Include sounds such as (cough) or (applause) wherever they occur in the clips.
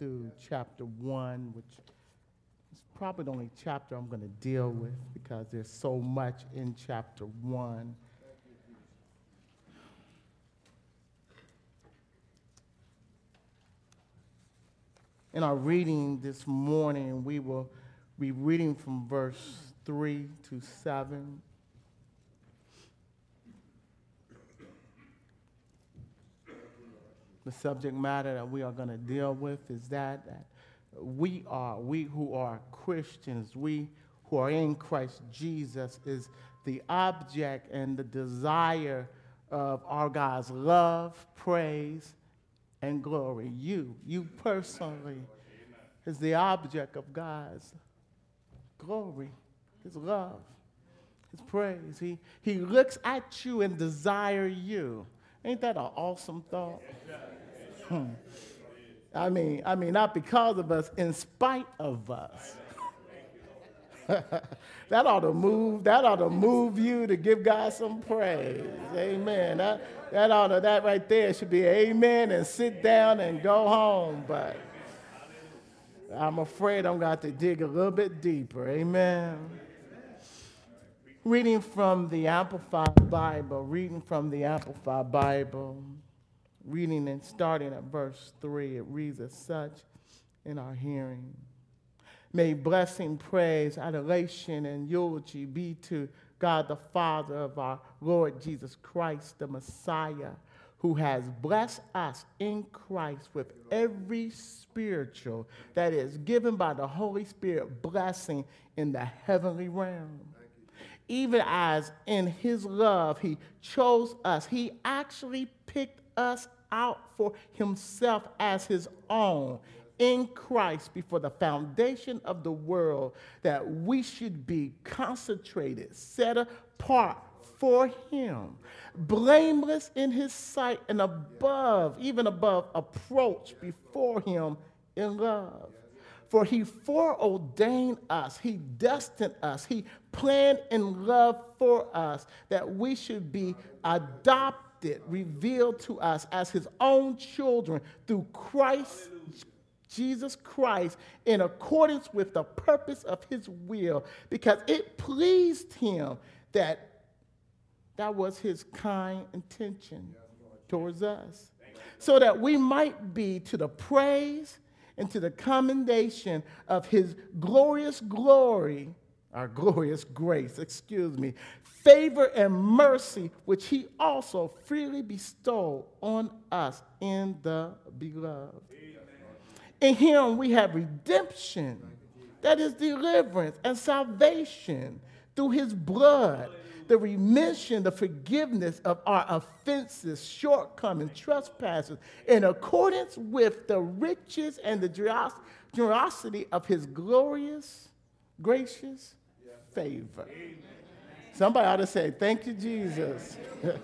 through chapter 1, which is probably the only chapter I'm going to deal with because there's so much in chapter 1. In our reading this morning, we will be reading from verse 3 to 7. The subject matter that we are going to deal with is that, that we are, we who are Christians, we who are in Christ Jesus, is the object and the desire of our God's love, praise, and glory. You, you personally, is the object of God's glory, His love, His praise. He, he looks at you and desire you. Ain't that an awesome thought? Hmm. I mean, I mean, not because of us, in spite of us. (laughs) that ought to move. That ought to move you to give God some praise. Amen. That that ought to, that right there should be amen and sit down and go home. But I'm afraid I'm going to have to dig a little bit deeper. Amen. Reading from the Amplified Bible, reading from the Amplified Bible, reading and starting at verse 3, it reads as such in our hearing. May blessing, praise, adoration, and eulogy be to God the Father of our Lord Jesus Christ, the Messiah, who has blessed us in Christ with every spiritual, that is, given by the Holy Spirit, blessing in the heavenly realm. Even as in his love he chose us, he actually picked us out for himself as his own in Christ before the foundation of the world that we should be concentrated, set apart for Him, blameless in His sight, and above, even above, approach before Him in love. For He foreordained us, He destined us, He planned in love for us that we should be adopted, revealed to us as His own children through Christ Jesus Christ in accordance with the purpose of his will because it pleased him that that was his kind intention towards us. So that we might be to the praise and to the commendation of his glorious glory, our glorious grace, excuse me, favor and mercy, which he also freely bestowed on us in the beloved. In him we have redemption, that is deliverance and salvation through his blood, the remission, the forgiveness of our offenses, shortcomings, trespasses, in accordance with the riches and the generosity of his glorious, gracious favor. Somebody ought to say, Thank you, Jesus. (laughs)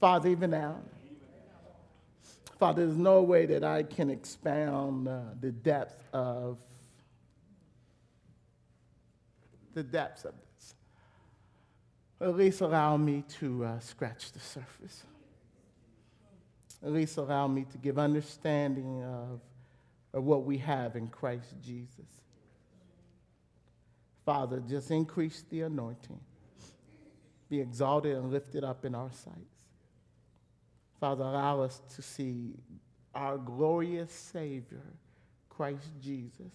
Father, even now. Father, there's no way that I can expound uh, the depth of the depths of this. At least allow me to uh, scratch the surface. At least allow me to give understanding of, of what we have in Christ Jesus. Father, just increase the anointing. Be exalted and lifted up in our sights. Father, allow us to see our glorious Savior, Christ Jesus,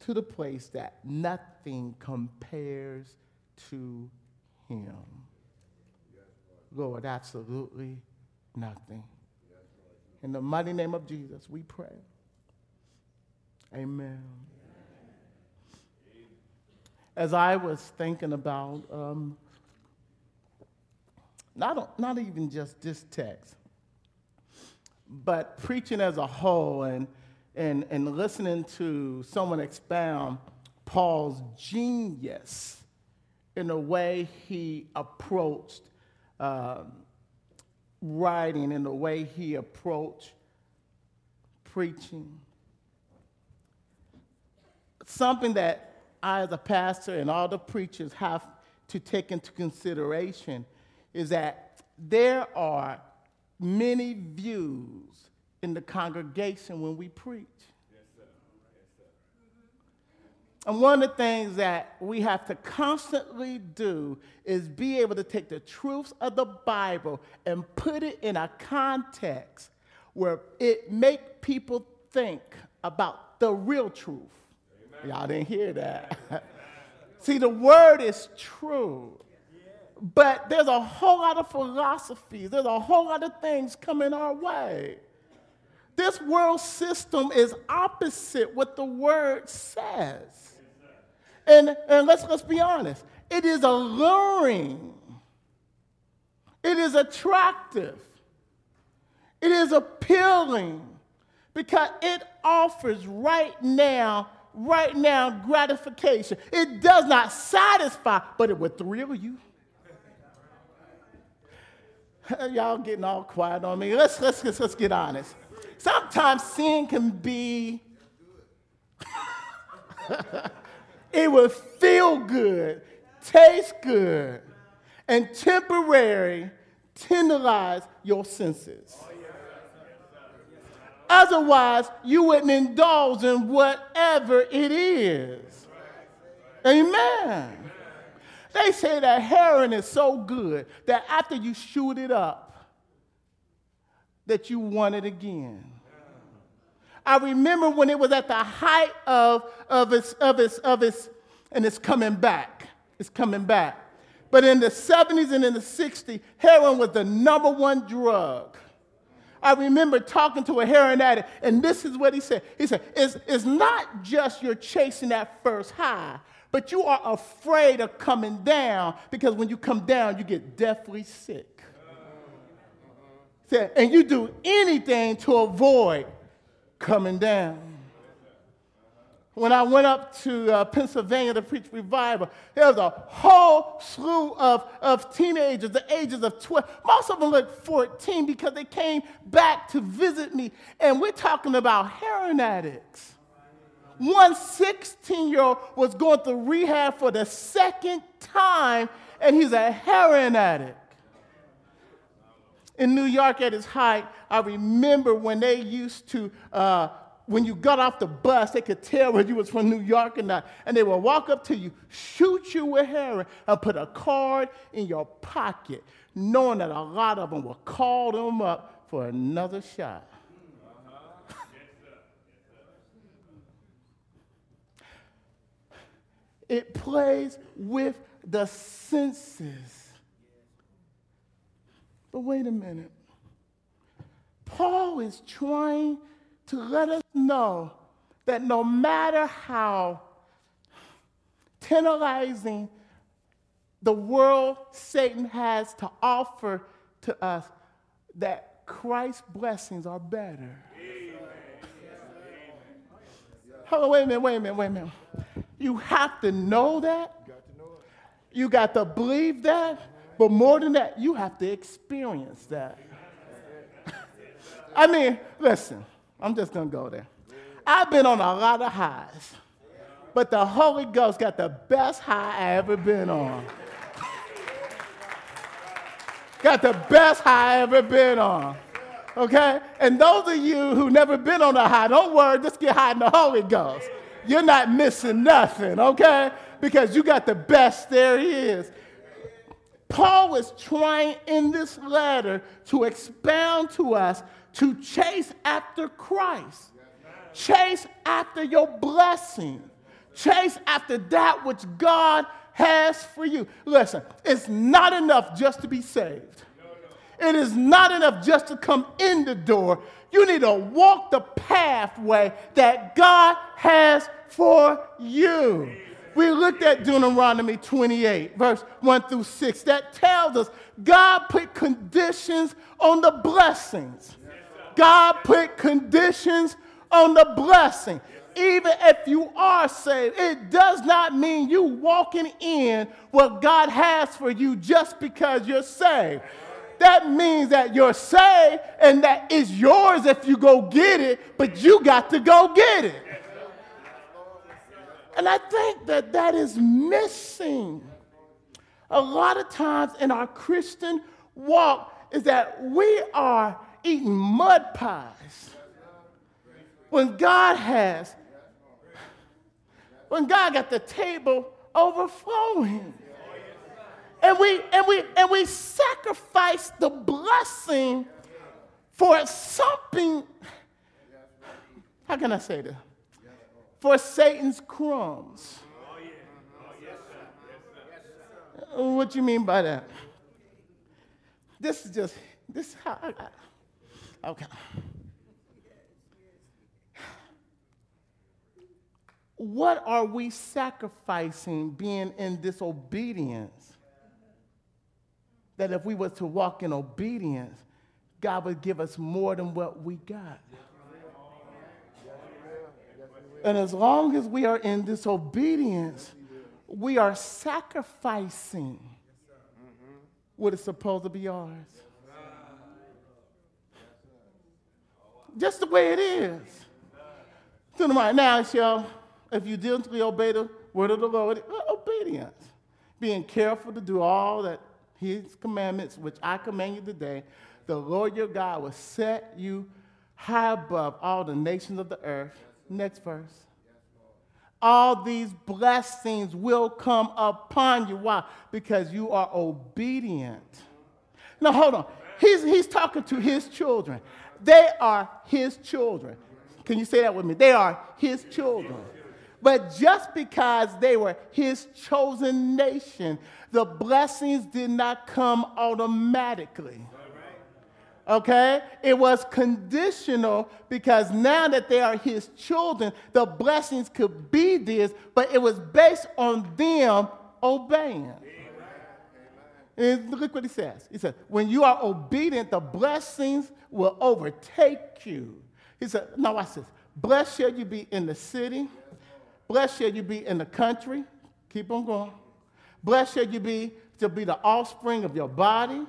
to the place that nothing compares to him. Lord, absolutely nothing. In the mighty name of Jesus, we pray. Amen. As I was thinking about um, not, not even just this text, but preaching as a whole and, and, and listening to someone expound Paul's genius in the way he approached uh, writing, in the way he approached preaching. Something that I, as a pastor, and all the preachers have to take into consideration is that there are many views in the congregation when we preach. And one of the things that we have to constantly do is be able to take the truths of the Bible and put it in a context where it make people think about the real truth. Amen. Y'all didn't hear that. (laughs) See, the word is true. But there's a whole lot of philosophies, there's a whole lot of things coming our way. This world system is opposite what the word says. And, and let's, let's be honest, it is alluring, it is attractive, it is appealing because it offers right now, right now gratification. It does not satisfy, but it will thrill you. (laughs) Y'all getting all quiet on me. Let's, let's, let's, let's get honest. Sometimes sin can be, (laughs) it will feel good, taste good, and temporary tenderize your senses. Otherwise, you wouldn't indulge in whatever it is. Amen. They say that heroin is so good that after you shoot it up, that you want it again. I remember when it was at the height of, of, its, of, its, of its, and it's coming back. It's coming back. But in the 70s and in the 60s, heroin was the number one drug. I remember talking to a heroin addict, and this is what he said. He said, It's, it's not just you're chasing that first high, but you are afraid of coming down because when you come down, you get deathly sick. And you do anything to avoid coming down. When I went up to uh, Pennsylvania to preach revival, there was a whole slew of, of teenagers, the ages of 12. Most of them looked 14 because they came back to visit me. And we're talking about heroin addicts. One 16 year old was going through rehab for the second time, and he's a heroin addict. In New York at his height, I remember when they used to, uh, when you got off the bus, they could tell whether you was from New York or not. And they would walk up to you, shoot you with heroin, and put a card in your pocket, knowing that a lot of them would call them up for another shot. (laughs) It plays with the senses. But wait a minute. Paul is trying to let us know that no matter how tantalizing the world Satan has to offer to us, that Christ's blessings are better. Hold on, wait a minute, wait a minute, wait a minute. You have to know that. You got to believe that. But more than that, you have to experience that. (laughs) I mean, listen, I'm just going to go there. I've been on a lot of highs, but the Holy Ghost got the best high I ever been on. got the best high I ever been on. Okay? And those of you who never been on a high, don't worry, just get high in the Holy Ghost. You're not missing nothing, okay? Because you got the best there is. Paul is trying in this letter to expound to us to chase after Christ, chase after your blessing, chase after that which God has for you. Listen, it's not enough just to be saved. It is not enough just to come in the door. You need to walk the pathway that God has for you. We looked at Deuteronomy 28, verse 1 through 6, that tells us God put conditions on the blessings. God put conditions on the blessing. Even if you are saved, it does not mean you walking in what God has for you just because you're saved that means that you're saved and that it's yours if you go get it, but you got to go get it. And I think that that is missing a lot of times in our Christian walk is that we are eating mud pies when God has, when God got the table overflowing. And we and we and we sacrifice the blessing for something. How can I say that? For Satan's crumbs. What do you mean by that? This is just this is how I, I okay. What are we sacrificing being in disobedience? That if we were to walk in obedience, God would give us more than what we got. And as long as we are in disobedience, we are sacrificing what is supposed to be ours. Just the way it is. To the right now, shall if you diligently obey the word of the Lord, uh, obedience. Being careful to do all that his commandments, which I command you today, the Lord your God will set you high above all the nations of the earth. Next verse. All these blessings will come upon you. Why? Because you are obedient. Now, hold on. He's, he's talking to his children. They are his children. Can you say that with me? They are his children. But just because they were his chosen nation, the blessings did not come automatically. Okay? It was conditional because now that they are his children, the blessings could be this, but it was based on them obeying. And look what he says. He said, when you are obedient, the blessings will overtake you. He said, now watch this. Blessed shall you be in the city Blessed shall you be in the country. Keep on going. Blessed shall you be to be the offspring of your body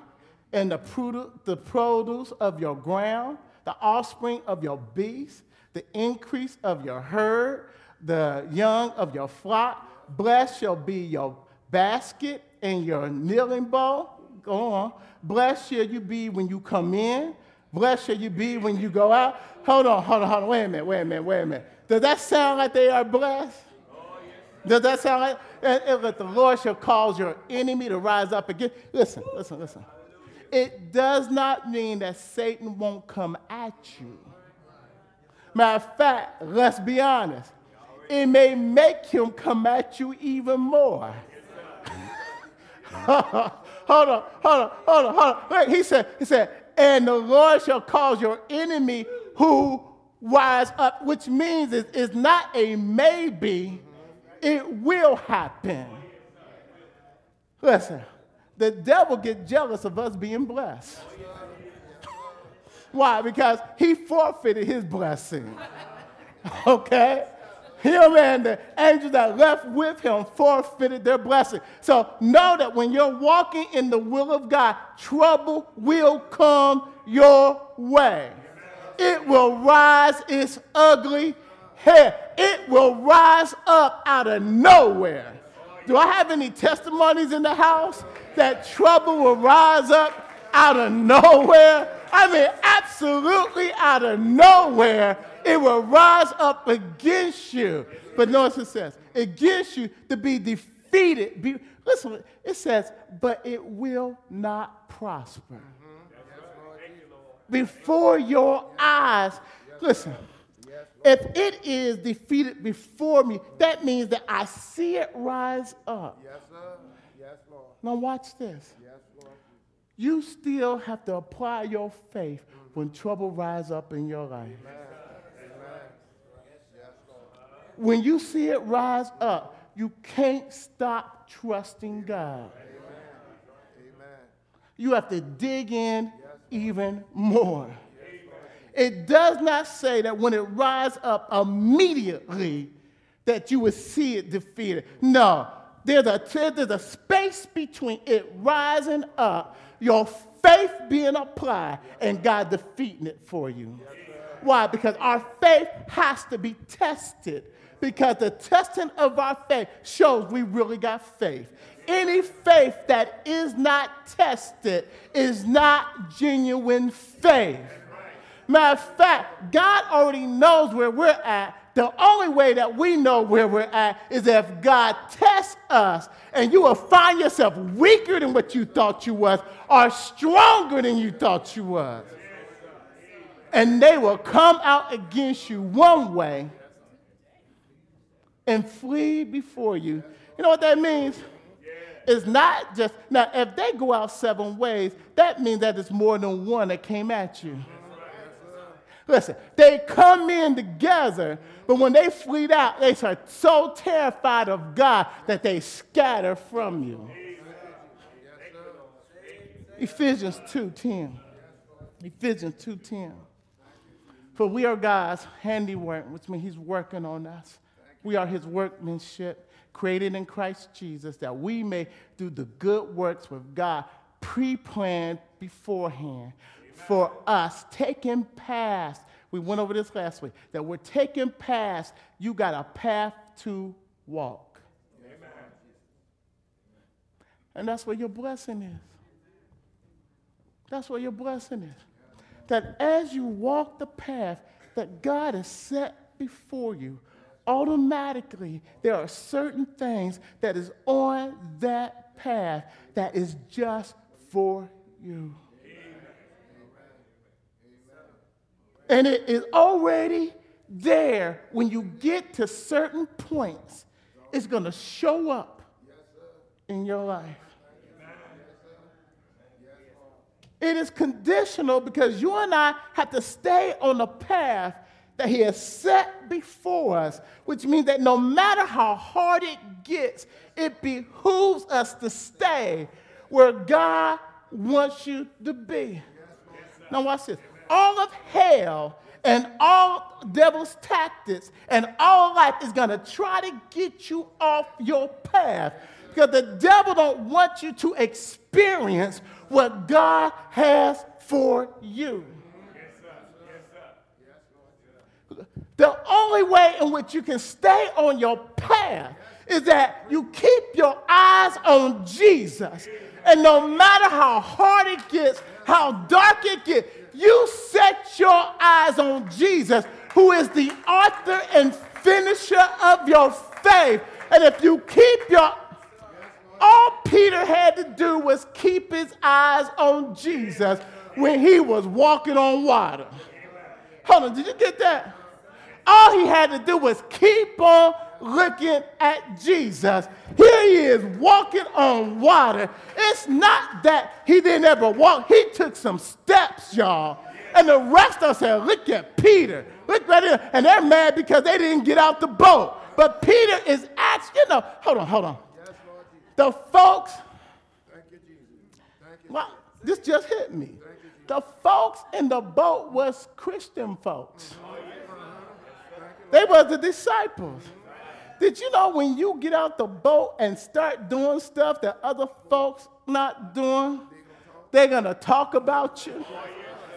and the, produ- the produce of your ground, the offspring of your beasts, the increase of your herd, the young of your flock. Blessed shall be your basket and your kneading bowl. Go on. Blessed shall you be when you come in. Blessed shall you be when you go out. Hold on, hold on, hold on. Wait a minute, wait a minute, wait a minute. Does that sound like they are blessed? Does that sound like and, that the Lord shall cause your enemy to rise up again? Listen, listen, listen. It does not mean that Satan won't come at you. Matter of fact, let's be honest. It may make him come at you even more. (laughs) hold on, hold on, hold on, hold on. Wait, he said, he said, and the Lord shall cause your enemy who rise up, which means it is not a maybe, it will happen. Listen, the devil gets jealous of us being blessed. Why? Because he forfeited his blessing. Okay? Him and the angels that left with him forfeited their blessing. So know that when you're walking in the will of God, trouble will come your way it will rise its ugly head. It will rise up out of nowhere. Do I have any testimonies in the house that trouble will rise up out of nowhere? I mean, absolutely out of nowhere, it will rise up against you. But notice it says, against you to be defeated. Be, listen, it says, but it will not prosper before your eyes. Listen, if it is defeated before me, that means that I see it rise up. Yes, sir. Yes, Lord. Now, watch this. Yes, Lord. You still have to apply your faith when trouble rises up in your life. When you see it rise up, you can't stop trusting God. Amen. You have to dig in even more. It does not say that when it rises up immediately that you will see it defeated. No, there's a, there's a space between it rising up, your faith being applied, and God defeating it for you. Why? Because our faith has to be tested. Because the testing of our faith shows we really got faith any faith that is not tested is not genuine faith. Matter of fact, God already knows where we're at. The only way that we know where we're at is if God tests us and you will find yourself weaker than what you thought you was or stronger than you thought you was. And they will come out against you one way and flee before you. You know what that means? It's not just, now, if they go out seven ways, that means that it's more than one that came at you. Listen, they come in together, but when they flee out, they are so terrified of God that they scatter from you. Ephesians 2:10. Ephesians 2:10. For we are God's handiwork, which means He's working on us. We are His workmanship, created in Christ Jesus, that we may do the good works with God, pre planned beforehand for us, taking past. We went over this last week, that we're taking past, you got a path to walk. Amen. And that's where your blessing is. That's where your blessing is. That as you walk the path that God has set before you, automatically there are certain things that is on that path that is just for you. And it is already there when you get to certain points, it's going to show up in your life. It is conditional because you and I have to stay on the path that He has set before us, which means that no matter how hard it gets, it behooves us to stay where God wants you to be. Now, watch this. All of hell and all devil's tactics and all life is going to try to get you off your path because the devil don't want you to experience what God has for you. The only way in which you can stay on your path is that you keep your eyes on Jesus. And no matter how hard it gets, how dark it gets, you set your eyes on Jesus, who is the author and finisher of your faith. And if you keep your all Peter had to do was keep his eyes on Jesus when he was walking on water. Hold on, did you get that? All he had to do was keep on looking at Jesus. Here he is walking on water. It's not that he didn't ever walk, he took some steps, y'all. And the rest of us said, Look at Peter. Look right here. And they're mad because they didn't get out the boat. But Peter is asking, you know, hold on, hold on. The folks, thank you, Jesus. Thank you. well, this just hit me. The folks in the boat was Christian folks. They were the disciples. Did you know when you get out the boat and start doing stuff that other folks not doing, they're gonna talk about you?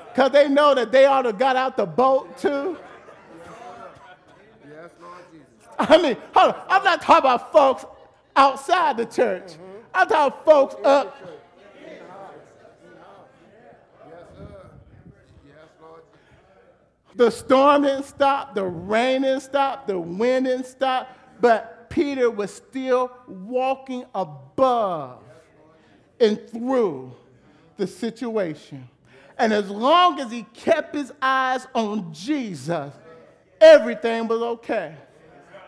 Because they know that they ought to got out the boat too. I mean, hold on. I'm not talking about folks outside the church. I'm talking folks up. The storm didn't stop, the rain didn't stop, the wind didn't stop, but Peter was still walking above and through the situation. And as long as he kept his eyes on Jesus, everything was okay.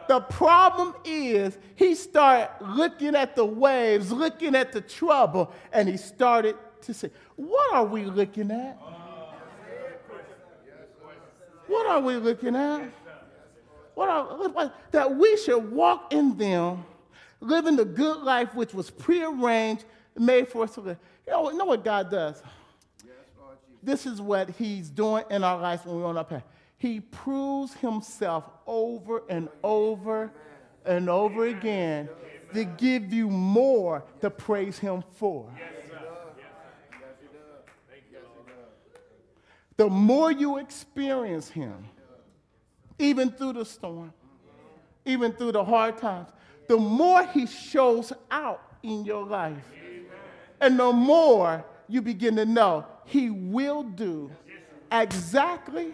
The problem is he started looking at the waves, looking at the trouble, and he started to say, What are we looking at? What are we looking at? What what, that we should walk in them, living the good life which was prearranged, made for us to live. You know, you know what God does? This is what He's doing in our lives when we're on our path. He proves Himself over and over and over again to give you more to praise Him for. the more you experience Him, even through the storm, even through the hard times, the more He shows out in your life. And the more you begin to know He will do exactly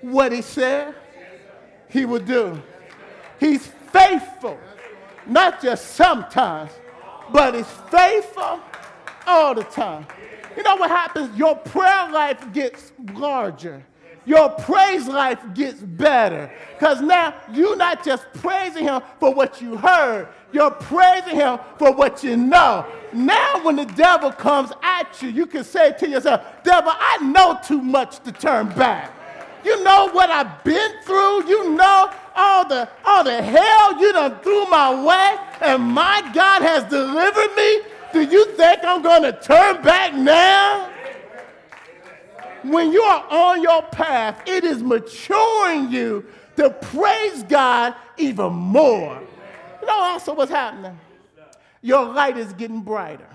what he said he would do. He's faithful, not just sometimes, but he's faithful all the time. You know what happens? Your prayer life gets larger. Your praise life gets better. Because now you're not just praising him for what you heard, you're praising him for what you know. Now, when the devil comes at you, you can say to yourself, Devil, I know too much to turn back. You know what I've been through. You know all the, all the hell you done threw my way, and my God has delivered me. Do you think I'm going to turn back now? When you are on your path, it is maturing you to praise God even more. You know also what's happening? Your light is getting brighter.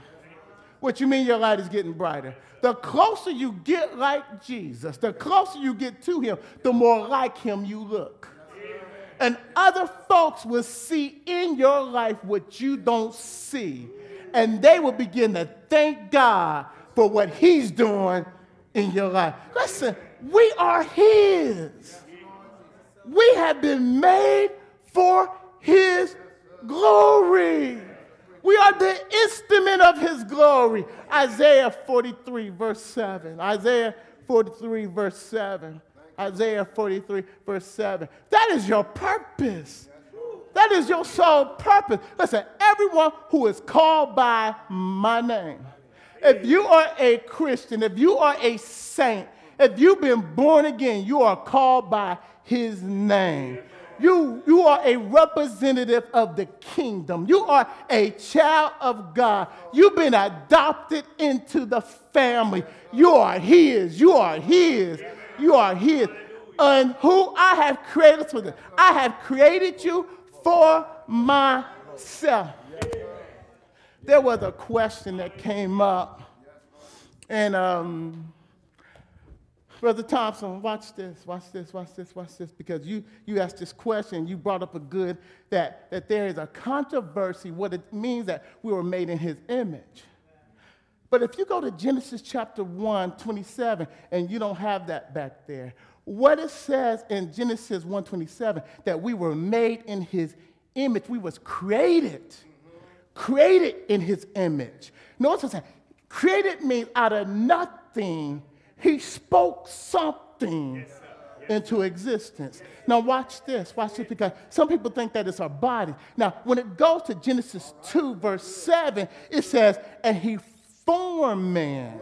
What you mean your light is getting brighter? The closer you get like Jesus, the closer you get to him, the more like him you look. And other folks will see in your life what you don't see. And they will begin to thank God for what he's doing in your life. Listen, we are his. We have been made for his glory. We are the instrument of his glory. Isaiah 43, verse 7. Isaiah 43, verse 7. Isaiah 43, verse 7. That is your purpose. That is your sole purpose. Listen, everyone who is called by my name, if you are a Christian, if you are a saint, if you've been born again, you are called by his name. You, you are a representative of the kingdom. You are a child of God. You've been adopted into the family. You are His. You are His. You are His. And who I have created for this. I have created you for myself. There was a question that came up, and um, Brother Thompson, watch this, watch this, watch this, watch this, because you, you asked this question, you brought up a good that, that there is a controversy, what it means that we were made in his image. But if you go to Genesis chapter 1, 27, and you don't have that back there, what it says in Genesis 1:27 that we were made in his image, we was created, created in his image. Notice what I'm saying, created means out of nothing he spoke something into existence. Now, watch this. Watch this because some people think that it's our body. Now, when it goes to Genesis 2, verse 7, it says, And he formed man.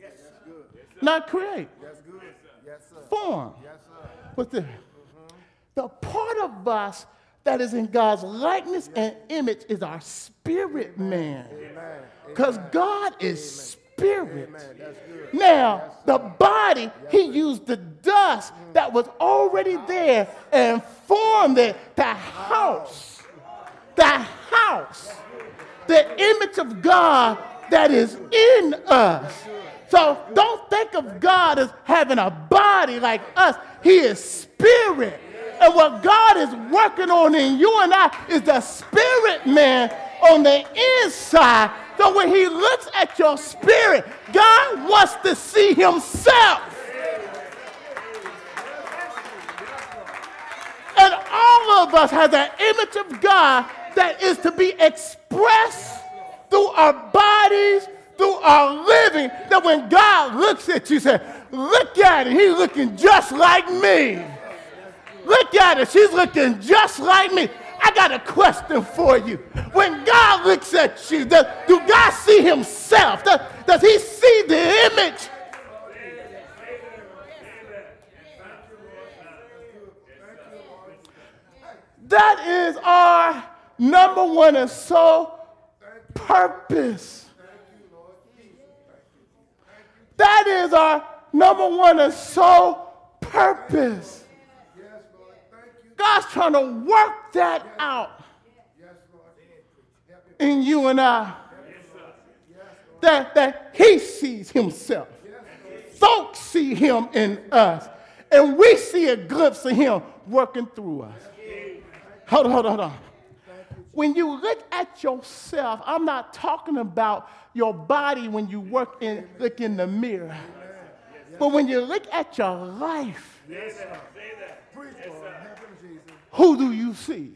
Yes, good. Not create. Yes, good. Form. Yes, sir. What's this? The part of us that is in God's likeness and image is our spirit man. Because God is spirit. Now, the body, he used the dust that was already there and formed it, the house, the house, the image of God that is in us. So don't think of God as having a body like us. He is spirit. And what God is working on in you and I is the spirit man on the inside so when he looks at your spirit, God wants to see himself. And all of us has an image of God that is to be expressed through our bodies, through our living. That when God looks at you, say, look at it, he's looking just like me. Look at her, she's looking just like me. I got a question for you. When God looks at you, does, do God see himself? Does, does he see the image? That is our number one and sole purpose. That is our number one and sole purpose. Trying to work that out in you and I. That, that He sees Himself. Folks see Him in us. And we see a glimpse of Him working through us. Hold on, hold on, hold on. When you look at yourself, I'm not talking about your body when you work in, look in the mirror. But when you look at your life, who do you see?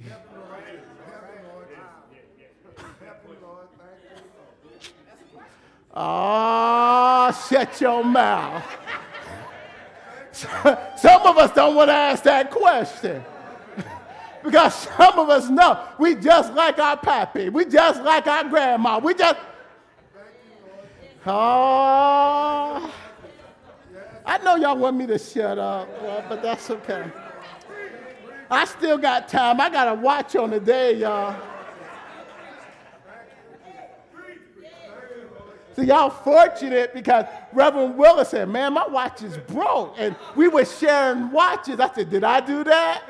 Oh, shut your mouth. (laughs) Some of us don't want to ask that question. (laughs) because some of us know we just like our pappy. We just like our grandma. We just. Oh. I know y'all want me to shut up, but that's okay. I still got time. I got a watch on the day, y'all. So y'all fortunate because Reverend Willis said, man, my watch is broke. And we were sharing watches. I said, did I do that?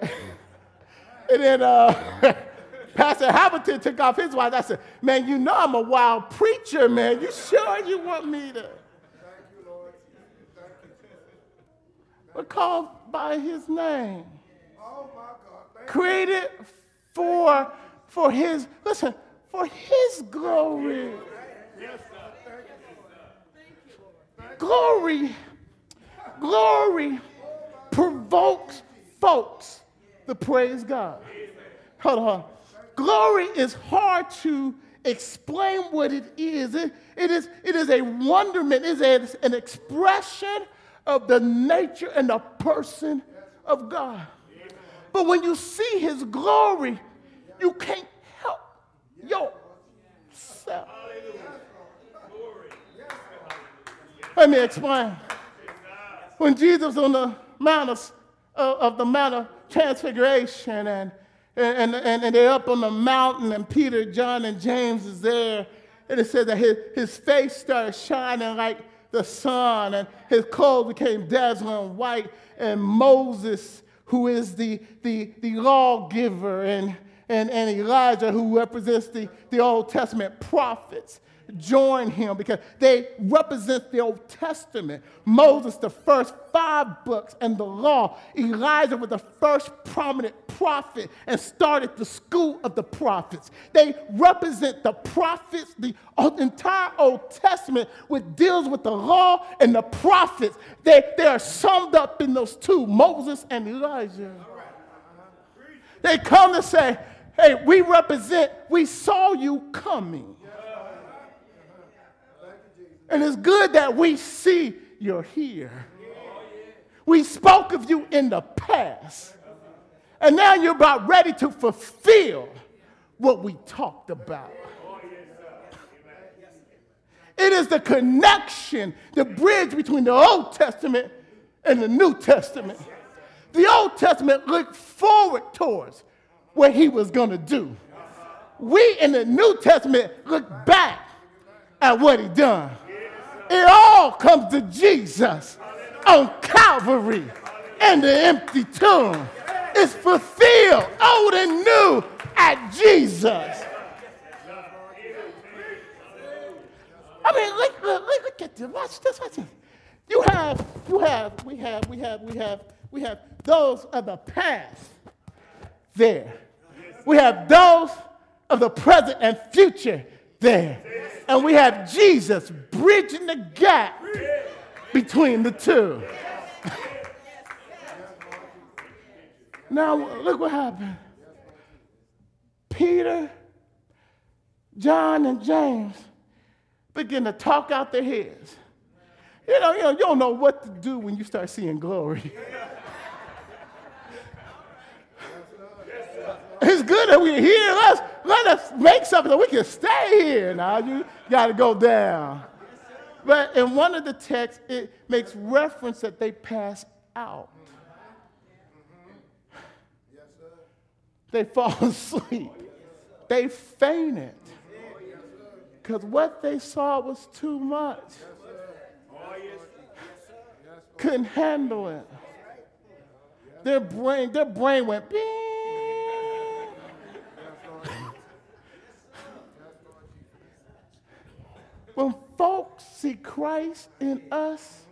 (laughs) and then uh, (laughs) Pastor Hamilton took off his watch. I said, man, you know I'm a wild preacher, man. You sure you want me to? Thank you, Lord. Thank you, Jesus. But called by his name. Created for, for his, listen, for his glory. Glory, glory provokes folks to praise God. Hold on. Glory is hard to explain what it is. It, it is. it is a wonderment, it is an expression of the nature and the person of God. But when you see his glory, you can't help yourself. Let me explain. When Jesus on the Mount of, uh, of the Mount of Transfiguration and, and, and, and they're up on the mountain and Peter, John, and James is there, and it says that his, his face started shining like the sun and his clothes became dazzling white and Moses, who is the, the, the lawgiver and and, and Elijah, who represents the, the Old Testament prophets, join him because they represent the Old Testament. Moses, the first five books, and the law. Elijah was the first prominent prophet and started the school of the prophets. They represent the prophets, the entire Old Testament, which deals with the law and the prophets. They, they are summed up in those two, Moses and Elijah. They come to say, Hey, we represent, we saw you coming. And it's good that we see you're here. We spoke of you in the past. And now you're about ready to fulfill what we talked about. It is the connection, the bridge between the Old Testament and the New Testament. The Old Testament looked forward towards what he was going to do. We in the New Testament look back at what he done. It all comes to Jesus on Calvary and the empty tomb. It's fulfilled, old and new, at Jesus. I mean, look, look, look at this. Watch this. Watch this. You have, you have, we have, we have, we have, we have those of the past there. We have those of the present and future there. And we have Jesus bridging the gap between the two. now, look what happened. Peter, John, and James begin to talk out their heads. You know, you know, you don't know what to do when you start seeing glory. (laughs) It's good that we're here. Let's, let us make something so we can stay here. Now, you got to go down. But in one of the texts, it makes reference that they pass out. They fall (laughs) asleep. They fainted. Because what they saw was too much. Couldn't handle it. Their brain, their brain went bing. When folks see Christ in us,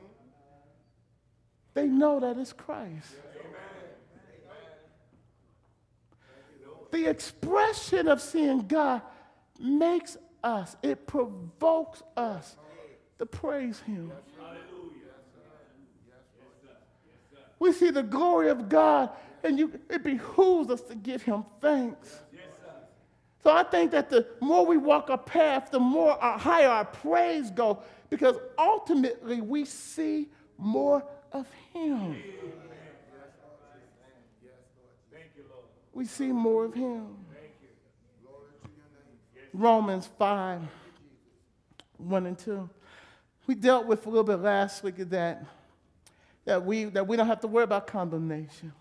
they know that it's Christ. The expression of seeing God makes us, it provokes us to praise Him. We see the glory of God, and you, it behooves us to give Him thanks. So I think that the more we walk a path, the more our, higher our praise go, because ultimately we see more of Him. We see more of Him. Romans 5, 1 and 2. We dealt with a little bit last week that, that we, that we don't have to worry about condemnation.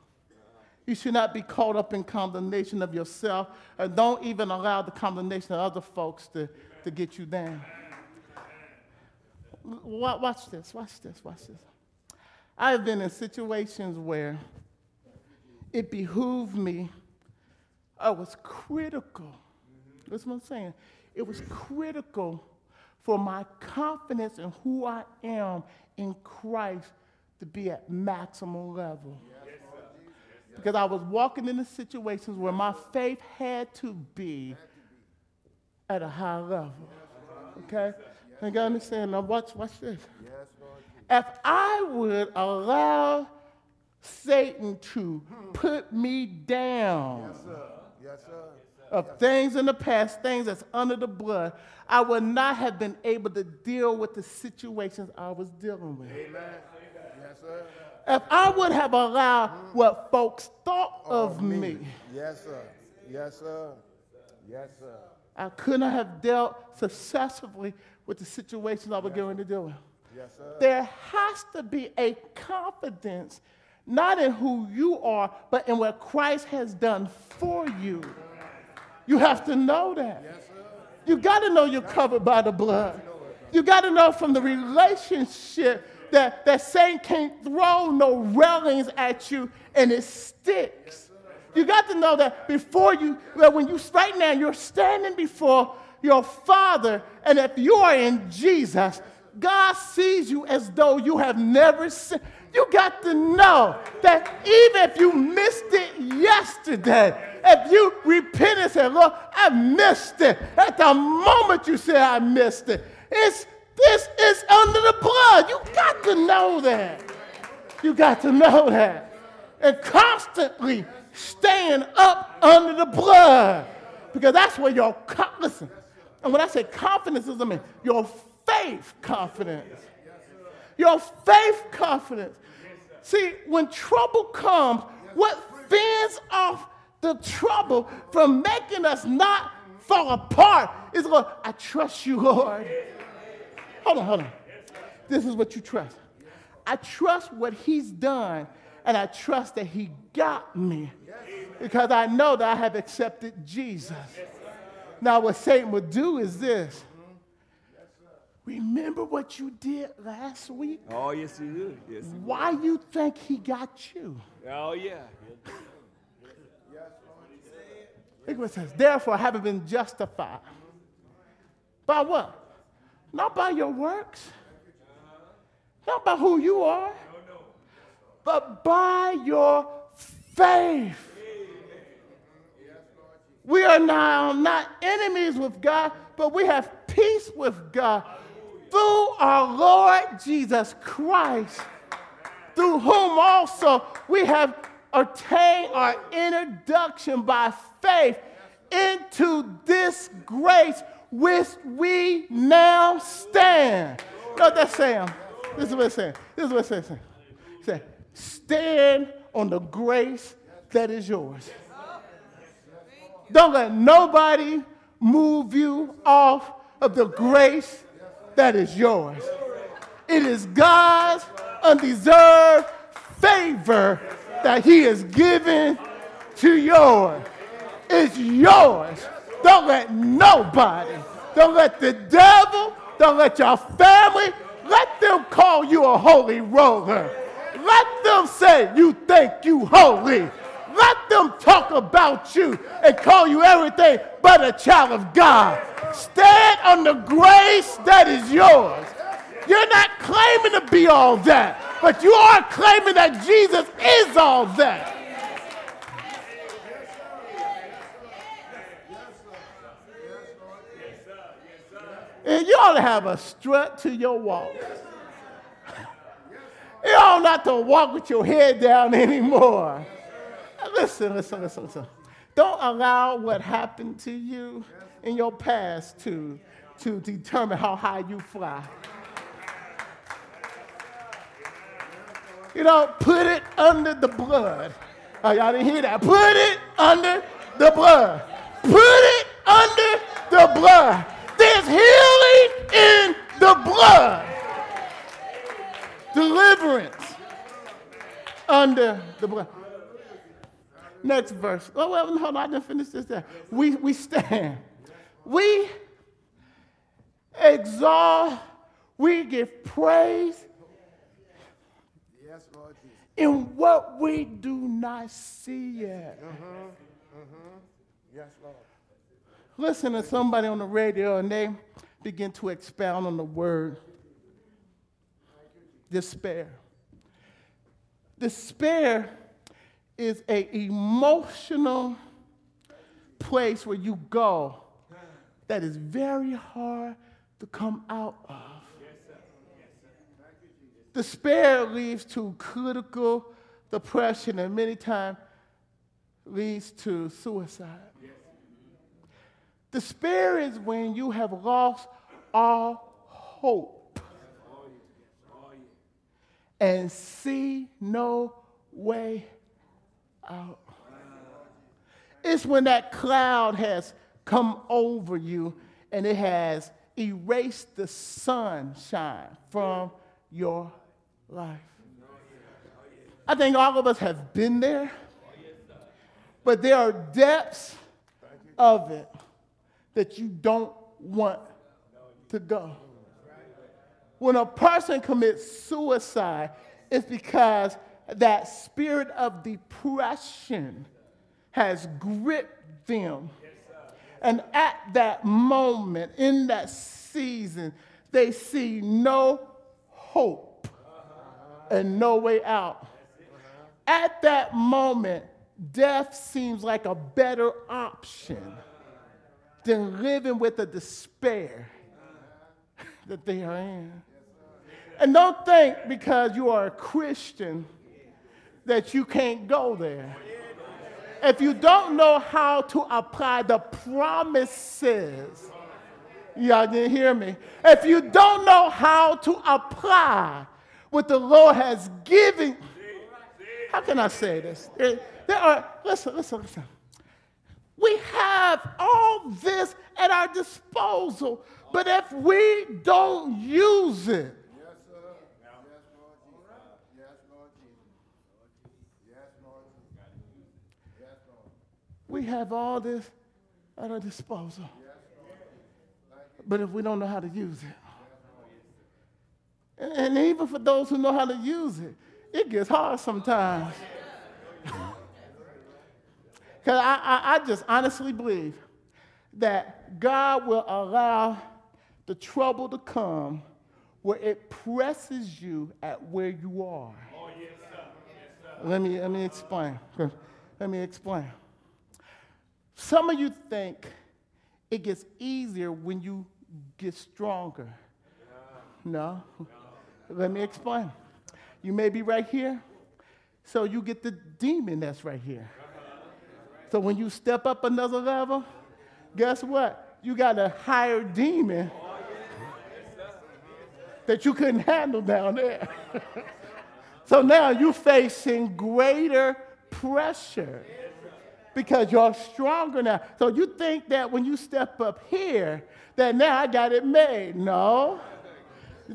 You should not be caught up in condemnation of yourself, and don't even allow the condemnation of other folks to, to get you down. Watch this, watch this, watch this. I have been in situations where it behooved me, I was critical. That's what I'm saying. It was critical for my confidence in who I am in Christ to be at maximum level because I was walking into situations where my faith had to be at a high level. Okay? You got understand? Now watch, watch this. If I would allow Satan to put me down yes, sir. Yes, sir. of things in the past, things that's under the blood, I would not have been able to deal with the situations I was dealing with. Amen. Yes, sir if I would have allowed what folks thought of me. me. Yes, sir. Yes, sir. Yes, sir. I could not have dealt successfully with the situations I was yes. going to deal with. Yes, sir. There has to be a confidence, not in who you are, but in what Christ has done for you. You have to know that. Yes, sir. You got to know you're covered by the blood. You got to know from the relationship that, that Satan can't throw no railings at you and it sticks. You got to know that before you, when you, right now, you're standing before your Father, and if you are in Jesus, God sees you as though you have never seen. You got to know that even if you missed it yesterday, if you repent and say, Lord, I missed it, at the moment you say, I missed it, it's this is under the blood. You got to know that. You got to know that. And constantly staying up under the blood. Because that's where your, listen, and when I say confidence is, I mean your faith confidence. Your faith confidence. See, when trouble comes, what fends off the trouble from making us not fall apart is, Lord, I trust you, Lord. Hold on, hold on. This is what you trust. I trust what he's done, and I trust that he got me because I know that I have accepted Jesus. Now, what Satan would do is this. Remember what you did last week? Oh, yes, he did. Yes, he Why did. you think he got you? Oh, yeah. Look what it says. Therefore, having been justified. By what? Not by your works, not by who you are, but by your faith. We are now not enemies with God, but we have peace with God through our Lord Jesus Christ, through whom also we have attained our introduction by faith into this grace which we now stand. You know what that's saying? This is what it's saying. This is what it's saying. It says, stand on the grace that is yours. Don't let nobody move you off of the grace that is yours. It is God's undeserved favor that He has given to yours. It's yours. Don't let nobody, don't let the devil, don't let your family, let them call you a holy roller. Let them say you think you holy. Let them talk about you and call you everything but a child of God. Stand on the grace that is yours. You're not claiming to be all that, but you are claiming that Jesus is all that. And you ought to have a strut to your walk. You don't to walk with your head down (laughs) anymore. Listen, listen, listen, listen. Don't allow what happened to you in your past to, to determine how high you fly. You know, put it under the blood. Oh, y'all didn't hear that. Put it under the blood. Put it under the blood. There's healing in the blood. Deliverance under the blood. Next verse. Oh, well, hold on, I didn't finish this there. We, we stand. We exalt, we give praise Yes, Lord Jesus. in what we do not see yet. Mm-hmm. Mm-hmm. Yes, Lord. Listen to somebody on the radio and they begin to expound on the word despair. Despair is a emotional place where you go that is very hard to come out of. Despair leads to critical depression and many times leads to suicide. Despair is when you have lost all hope and see no way out. It's when that cloud has come over you and it has erased the sunshine from your life. I think all of us have been there, but there are depths of it that you don't want to go. When a person commits suicide, it's because that spirit of depression has gripped them. And at that moment, in that season, they see no hope and no way out. At that moment, death seems like a better option than living with the despair that they are in. And don't think because you are a Christian that you can't go there. If you don't know how to apply the promises, y'all didn't hear me. If you don't know how to apply what the Lord has given, how can I say this? There, are, listen, listen, listen. We have all this at our disposal, but if we don't use it, we have all this at our disposal. But if we don't know how to use it, and, and even for those who know how to use it, it gets hard sometimes. Because I, I, I just honestly believe that God will allow the trouble to come where it presses you at where you are. Let me, let me explain. (laughs) Let me explain. Some of you think it gets easier when you get stronger. No. Let me explain. You may be right here, so you get the demon that's right here. So when you step up another level, guess what? You got a higher demon that you couldn't handle down there. (laughs) so now you're facing greater pressure because you're stronger now. So you think that when you step up here, that now I got it made. No.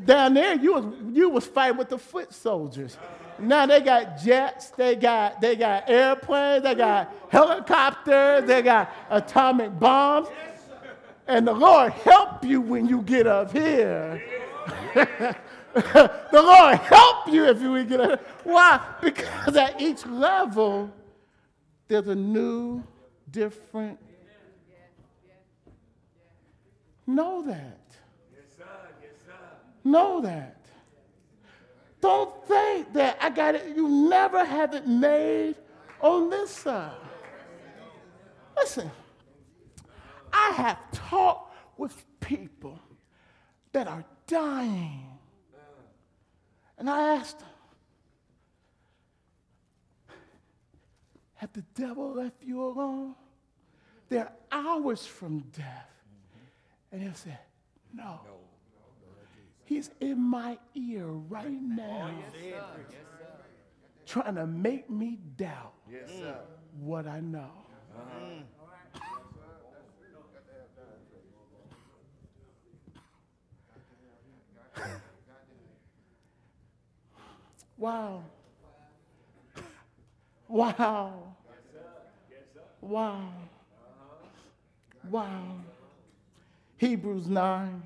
Down there, you was, you was fighting with the foot soldiers. Now they got jets, they got, they got airplanes, they got helicopters, they got atomic bombs. And the Lord help you when you get up here. (laughs) the Lord help you if you get up. here. Why? Because at each level, there's a new, different. Know that. Know that. Don't think that I got it. You never have it made on this side. Listen, I have talked with people that are dying. And I asked them, Have the devil left you alone? They're hours from death. And he'll say, No. no. He's in my ear right now, trying to make me doubt what I know. (laughs) Wow. Wow. Wow. Wow. Hebrews 9,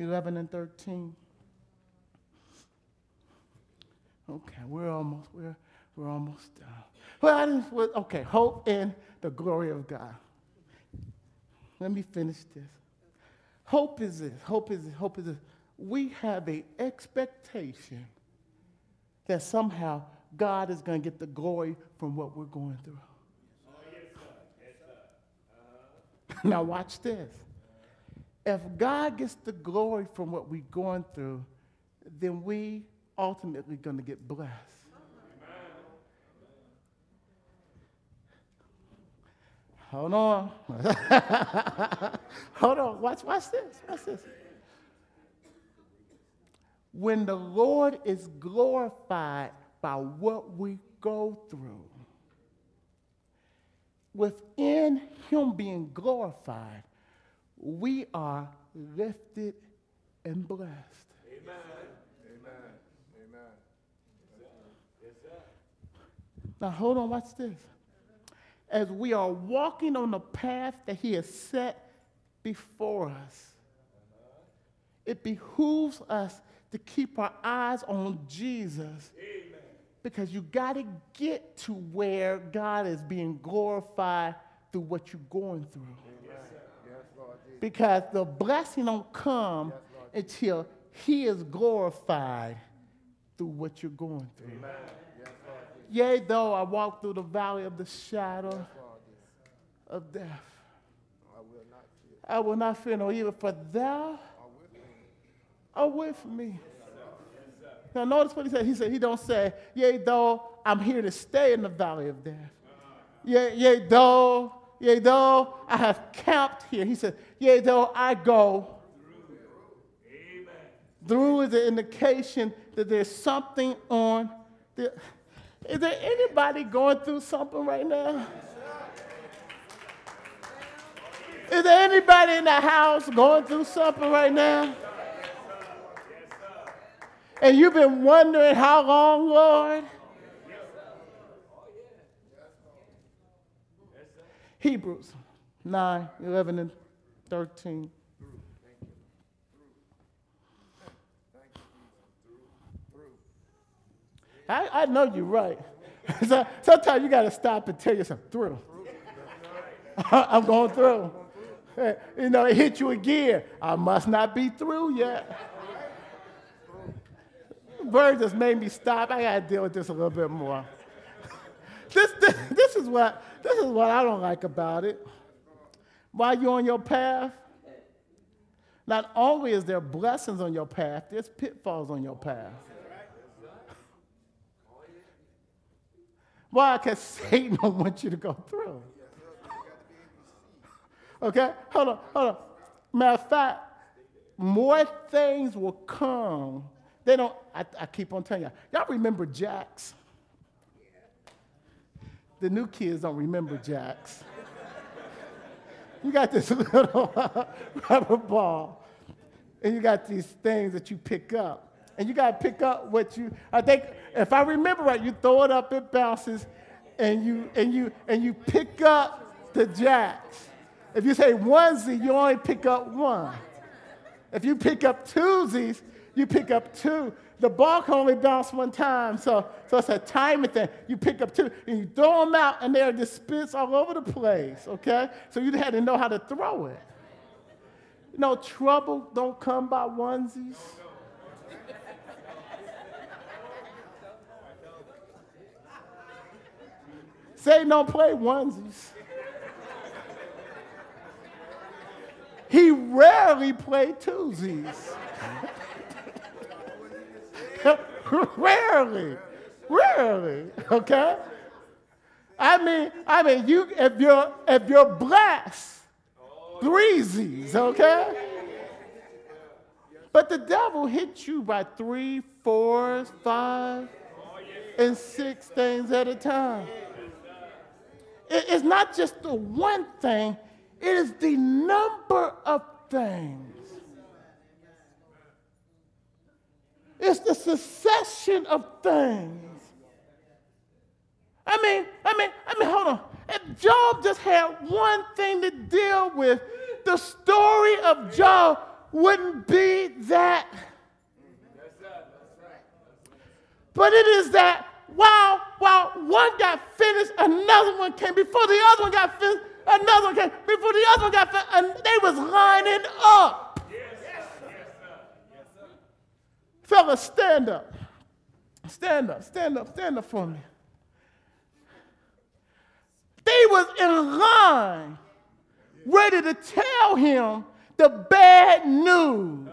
11 and 13. Okay, we're almost, we're, we're almost done. Well, I didn't, well, okay, hope in the glory of God. Let me finish this. Hope is this, hope is this, hope is this. We have a expectation that somehow God is going to get the glory from what we're going through. Uh-huh. now, watch this. If God gets the glory from what we're going through, then we ultimately going to get blessed. Hold on. (laughs) Hold on. Watch, watch this. Watch this. When the Lord is glorified by what we go through, within Him being glorified, we are lifted and blessed. Amen. Amen. Amen. Yes, sir. Now, hold on, watch this. As we are walking on the path that He has set before us, it behooves us to keep our eyes on Jesus. Amen. Because you got to get to where God is being glorified through what you're going through. Yes. Because the blessing don't come until He is glorified through what you're going through. Yes, Lord Yea, though I walk through the valley of the shadow Lord of death, I will not fear. I will not fear no evil, for thou Are with me. me. Now notice what he said. He said he don't say, yea, though I'm here to stay in the valley of death. Uh-huh. Yea, yea, though, yea, though I have camped here. He said, yea, though I go. Through is an indication that there's something on. The, is there anybody going through something right now? Is there anybody in the house going through something right now? And you've been wondering how long, Lord? Hebrews 9, 11, and 13. I, I know you're right. (laughs) So- Sometimes you got to stop and tell yourself, through. (laughs) I'm going through. You know, it hit you again. I must not be through yet. Bird just made me stop. I got to deal with this a little bit more. (laughs) This, this, this, is what, this is what I don't like about it. While you're on your path, not only is there blessings on your path, there's pitfalls on your path. Why? Because Satan don't (laughs) want you to go through. Okay? Hold on, hold on. Matter of fact, more things will come. They don't, I, I keep on telling you. Y'all remember Jacks? The new kids don't remember Jacks. You got this (laughs) little rubber ball, and you got these things that you pick up. And you got to pick up what you, I think, if I remember right, you throw it up, it bounces, and you, and you, and you pick up the jacks. If you say onesie, you only pick up one. If you pick up twosies, you pick up two. The ball can only bounce one time, so, so it's a timing thing. You pick up two, and you throw them out, and they're dispersed all over the place, okay? So you had to know how to throw it. You know, trouble don't come by onesies. Satan don't play onesies. He rarely play twosies. (laughs) (laughs) rarely, rarely. Okay. I mean, I mean, you if you're if you're blessed, three Z's, okay? But the devil hits you by three, four, five, and six things at a time. It's not just the one thing, it is the number of things. It's the succession of things. I mean, I mean, I mean, hold on. If Job just had one thing to deal with, the story of Job wouldn't be that. But it is that while while one got finished, another one came. Before the other one got finished, another one came. Before the other one got finished, and they was lining up. Fellas, stand up. Stand up, stand up, stand up for me. They was in line, ready to tell him the bad news.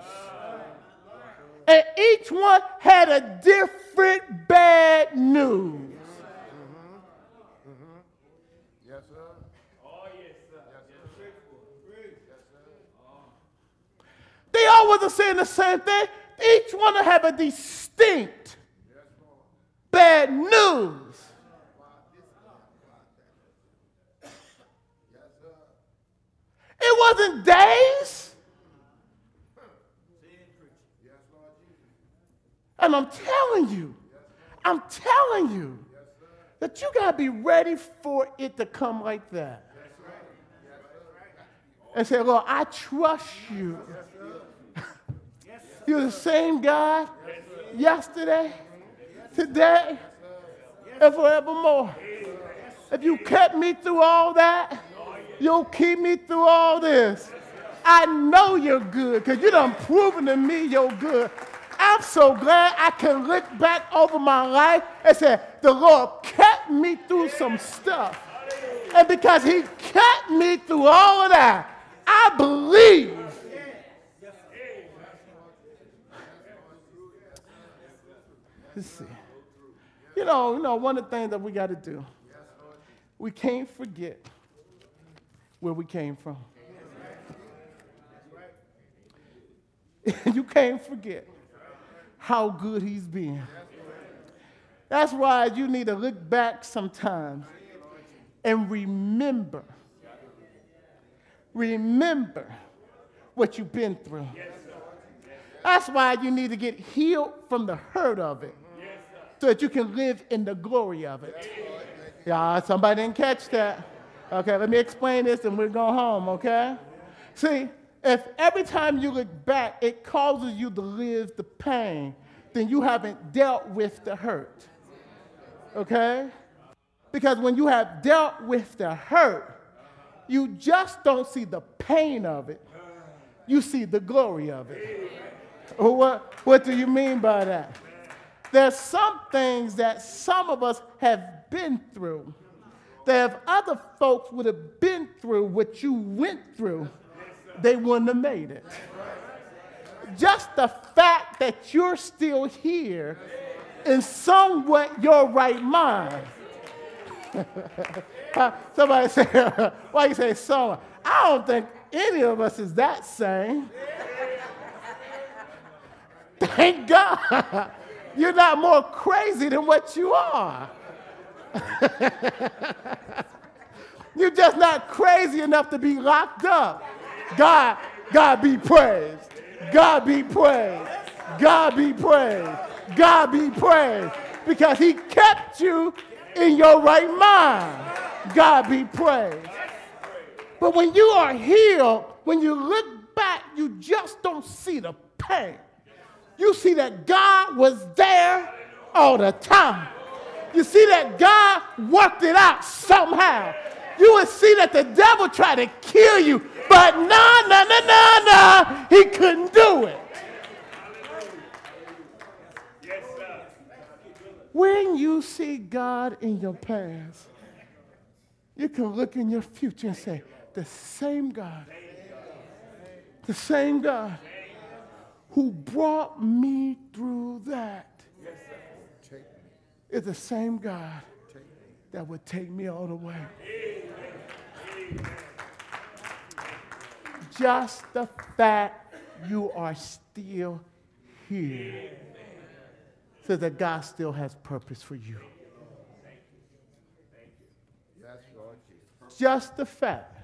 And each one had a different bad news. Yes, sir. They all wasn't saying the same thing. Each one will have a distinct bad news. It wasn't days. And I'm telling you, I'm telling you that you got to be ready for it to come like that. And say, Lord, I trust you. You're the same God yesterday, today, and forevermore. If you kept me through all that, you'll keep me through all this. I know you're good because you done proven to me you're good. I'm so glad I can look back over my life and say, the Lord kept me through some stuff. And because he kept me through all of that, I believe. Let's see. You know, you know, one of the things that we got to do, we can't forget where we came from. (laughs) you can't forget how good he's been. That's why you need to look back sometimes and remember. Remember what you've been through. That's why you need to get healed from the hurt of it so that you can live in the glory of it. Yeah, somebody didn't catch that. Okay, let me explain this and we'll go home, okay? See, if every time you look back, it causes you to live the pain, then you haven't dealt with the hurt. Okay? Because when you have dealt with the hurt, you just don't see the pain of it, you see the glory of it. What, what do you mean by that? There's some things that some of us have been through that if other folks would have been through what you went through, they wouldn't have made it. Just the fact that you're still here in somewhat your right mind. (laughs) Uh, Somebody say, (laughs) why you say someone? I don't think any of us is that sane. (laughs) Thank God. You're not more crazy than what you are. (laughs) You're just not crazy enough to be locked up. God, God be praised. God be praised. God be praised. God be praised. Because he kept you in your right mind. God be praised. But when you are healed, when you look back, you just don't see the pain. You see that God was there all the time. You see that God worked it out somehow. You would see that the devil tried to kill you, but no, no, no, no, no, he couldn't do it. When you see God in your past, you can look in your future and say, the same God, the same God who brought me through that is the same God that would take me all the way. Just the fact you are still here says that God still has purpose for you. Just the fact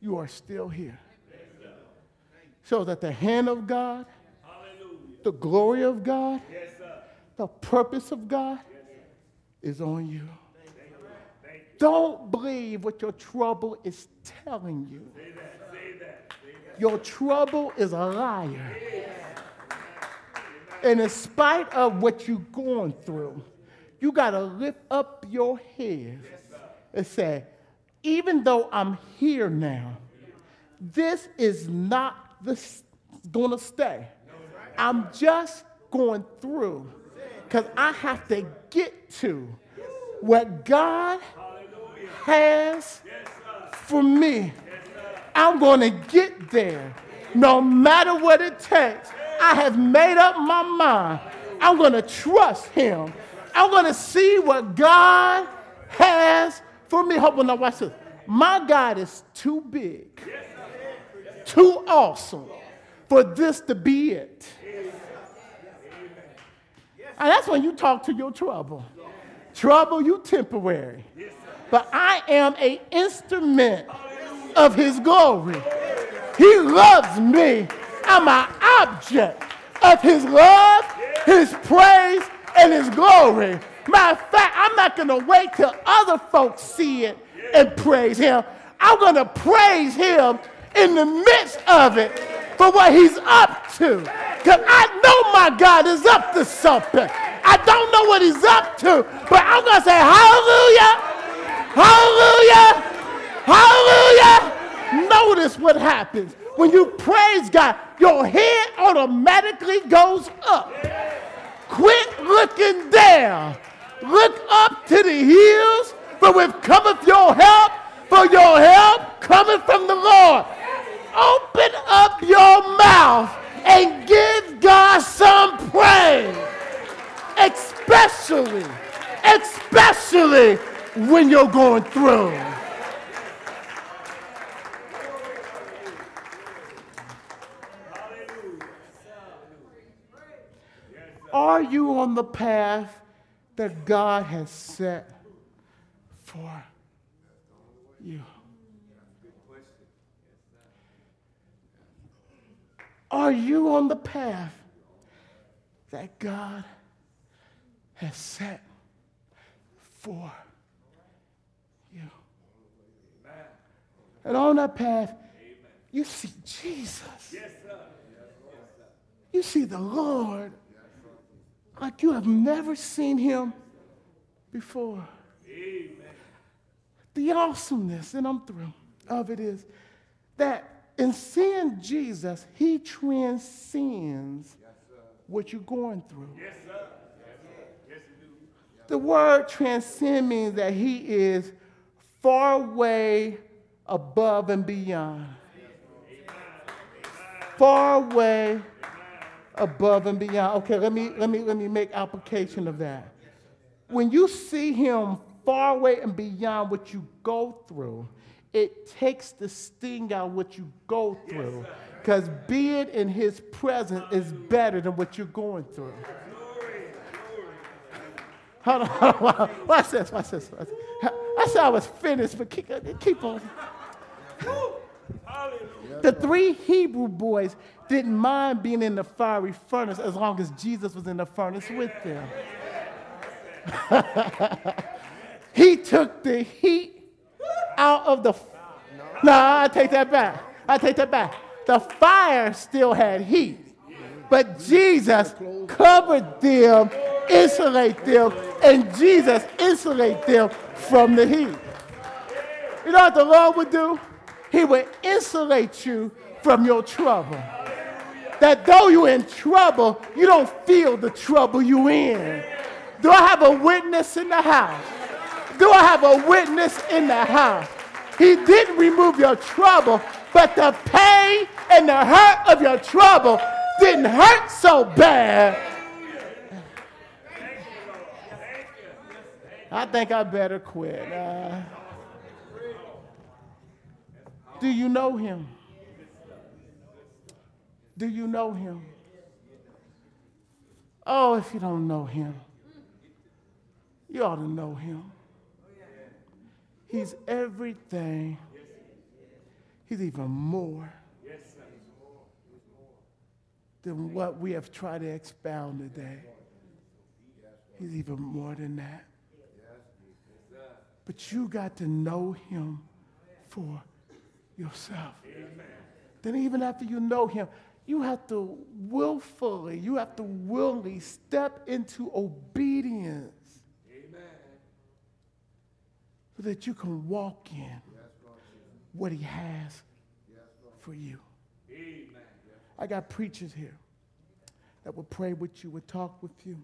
you are still here shows that the hand of God, the glory of God, the purpose of God is on you. Don't believe what your trouble is telling you. Your trouble is a liar. And in spite of what you're going through, you got to lift up your head and say, even though I'm here now, this is not the, going to stay. I'm just going through because I have to get to what God has for me. I'm going to get there no matter what it takes. I have made up my mind. I'm going to trust Him. I'm going to see what God has for me. Hold on, now watch this. My God is too big, too awesome for this to be it. And that's when you talk to your trouble. Trouble, you temporary. But I am an instrument of his glory. He loves me. I'm an object of his love, his praise, and his glory. Matter of fact, I'm not going to wait till other folks see it and praise him. I'm going to praise him in the midst of it for what he's up to. Because I know my God is up to something. I don't know what he's up to, but I'm going to say hallelujah, hallelujah, hallelujah. Notice what happens. When you praise God, your head automatically goes up. Quit looking down. Look up to the hills, for with cometh your help, for your help coming from the Lord. Open up your mouth and give God some praise. Especially, especially when you're going through. Are you on the path that God has set for you? Are you on the path that God has set for you? And on that path, you see Jesus. You see the Lord like you have never seen him before. The awesomeness, and I'm through, of it is that in seeing Jesus, he transcends what you're going through. Yes, The word transcend means that he is far away above and beyond. Far away above and beyond. Okay, let me let me let me make application of that. When you see him far away and beyond what you go through, it takes the sting out what you go through. Because being in his presence is better than what you're going through. Hold on, hold on. Watch this, watch this. Watch this. I said I was finished, but keep, keep on. The three Hebrew boys didn't mind being in the fiery furnace as long as Jesus was in the furnace with them. (laughs) he took the heat of the. No, I take that back. I take that back. The fire still had heat, but Jesus covered them, insulate them, and Jesus insulate them from the heat. You know what the Lord would do? He would insulate you from your trouble. That though you're in trouble, you don't feel the trouble you're in. Do I have a witness in the house? Do I have a witness in the house? He didn't remove your trouble, but the pain and the hurt of your trouble didn't hurt so bad. I think I better quit. Uh, do you know him? Do you know him? Oh, if you don't know him, you ought to know him. He's everything. He's even more than what we have tried to expound today. He's even more than that. But you got to know him for yourself. Then, even after you know him, you have to willfully, you have to willingly step into obedience so that you can walk in what he has for you. I got preachers here that will pray with you, will talk with you.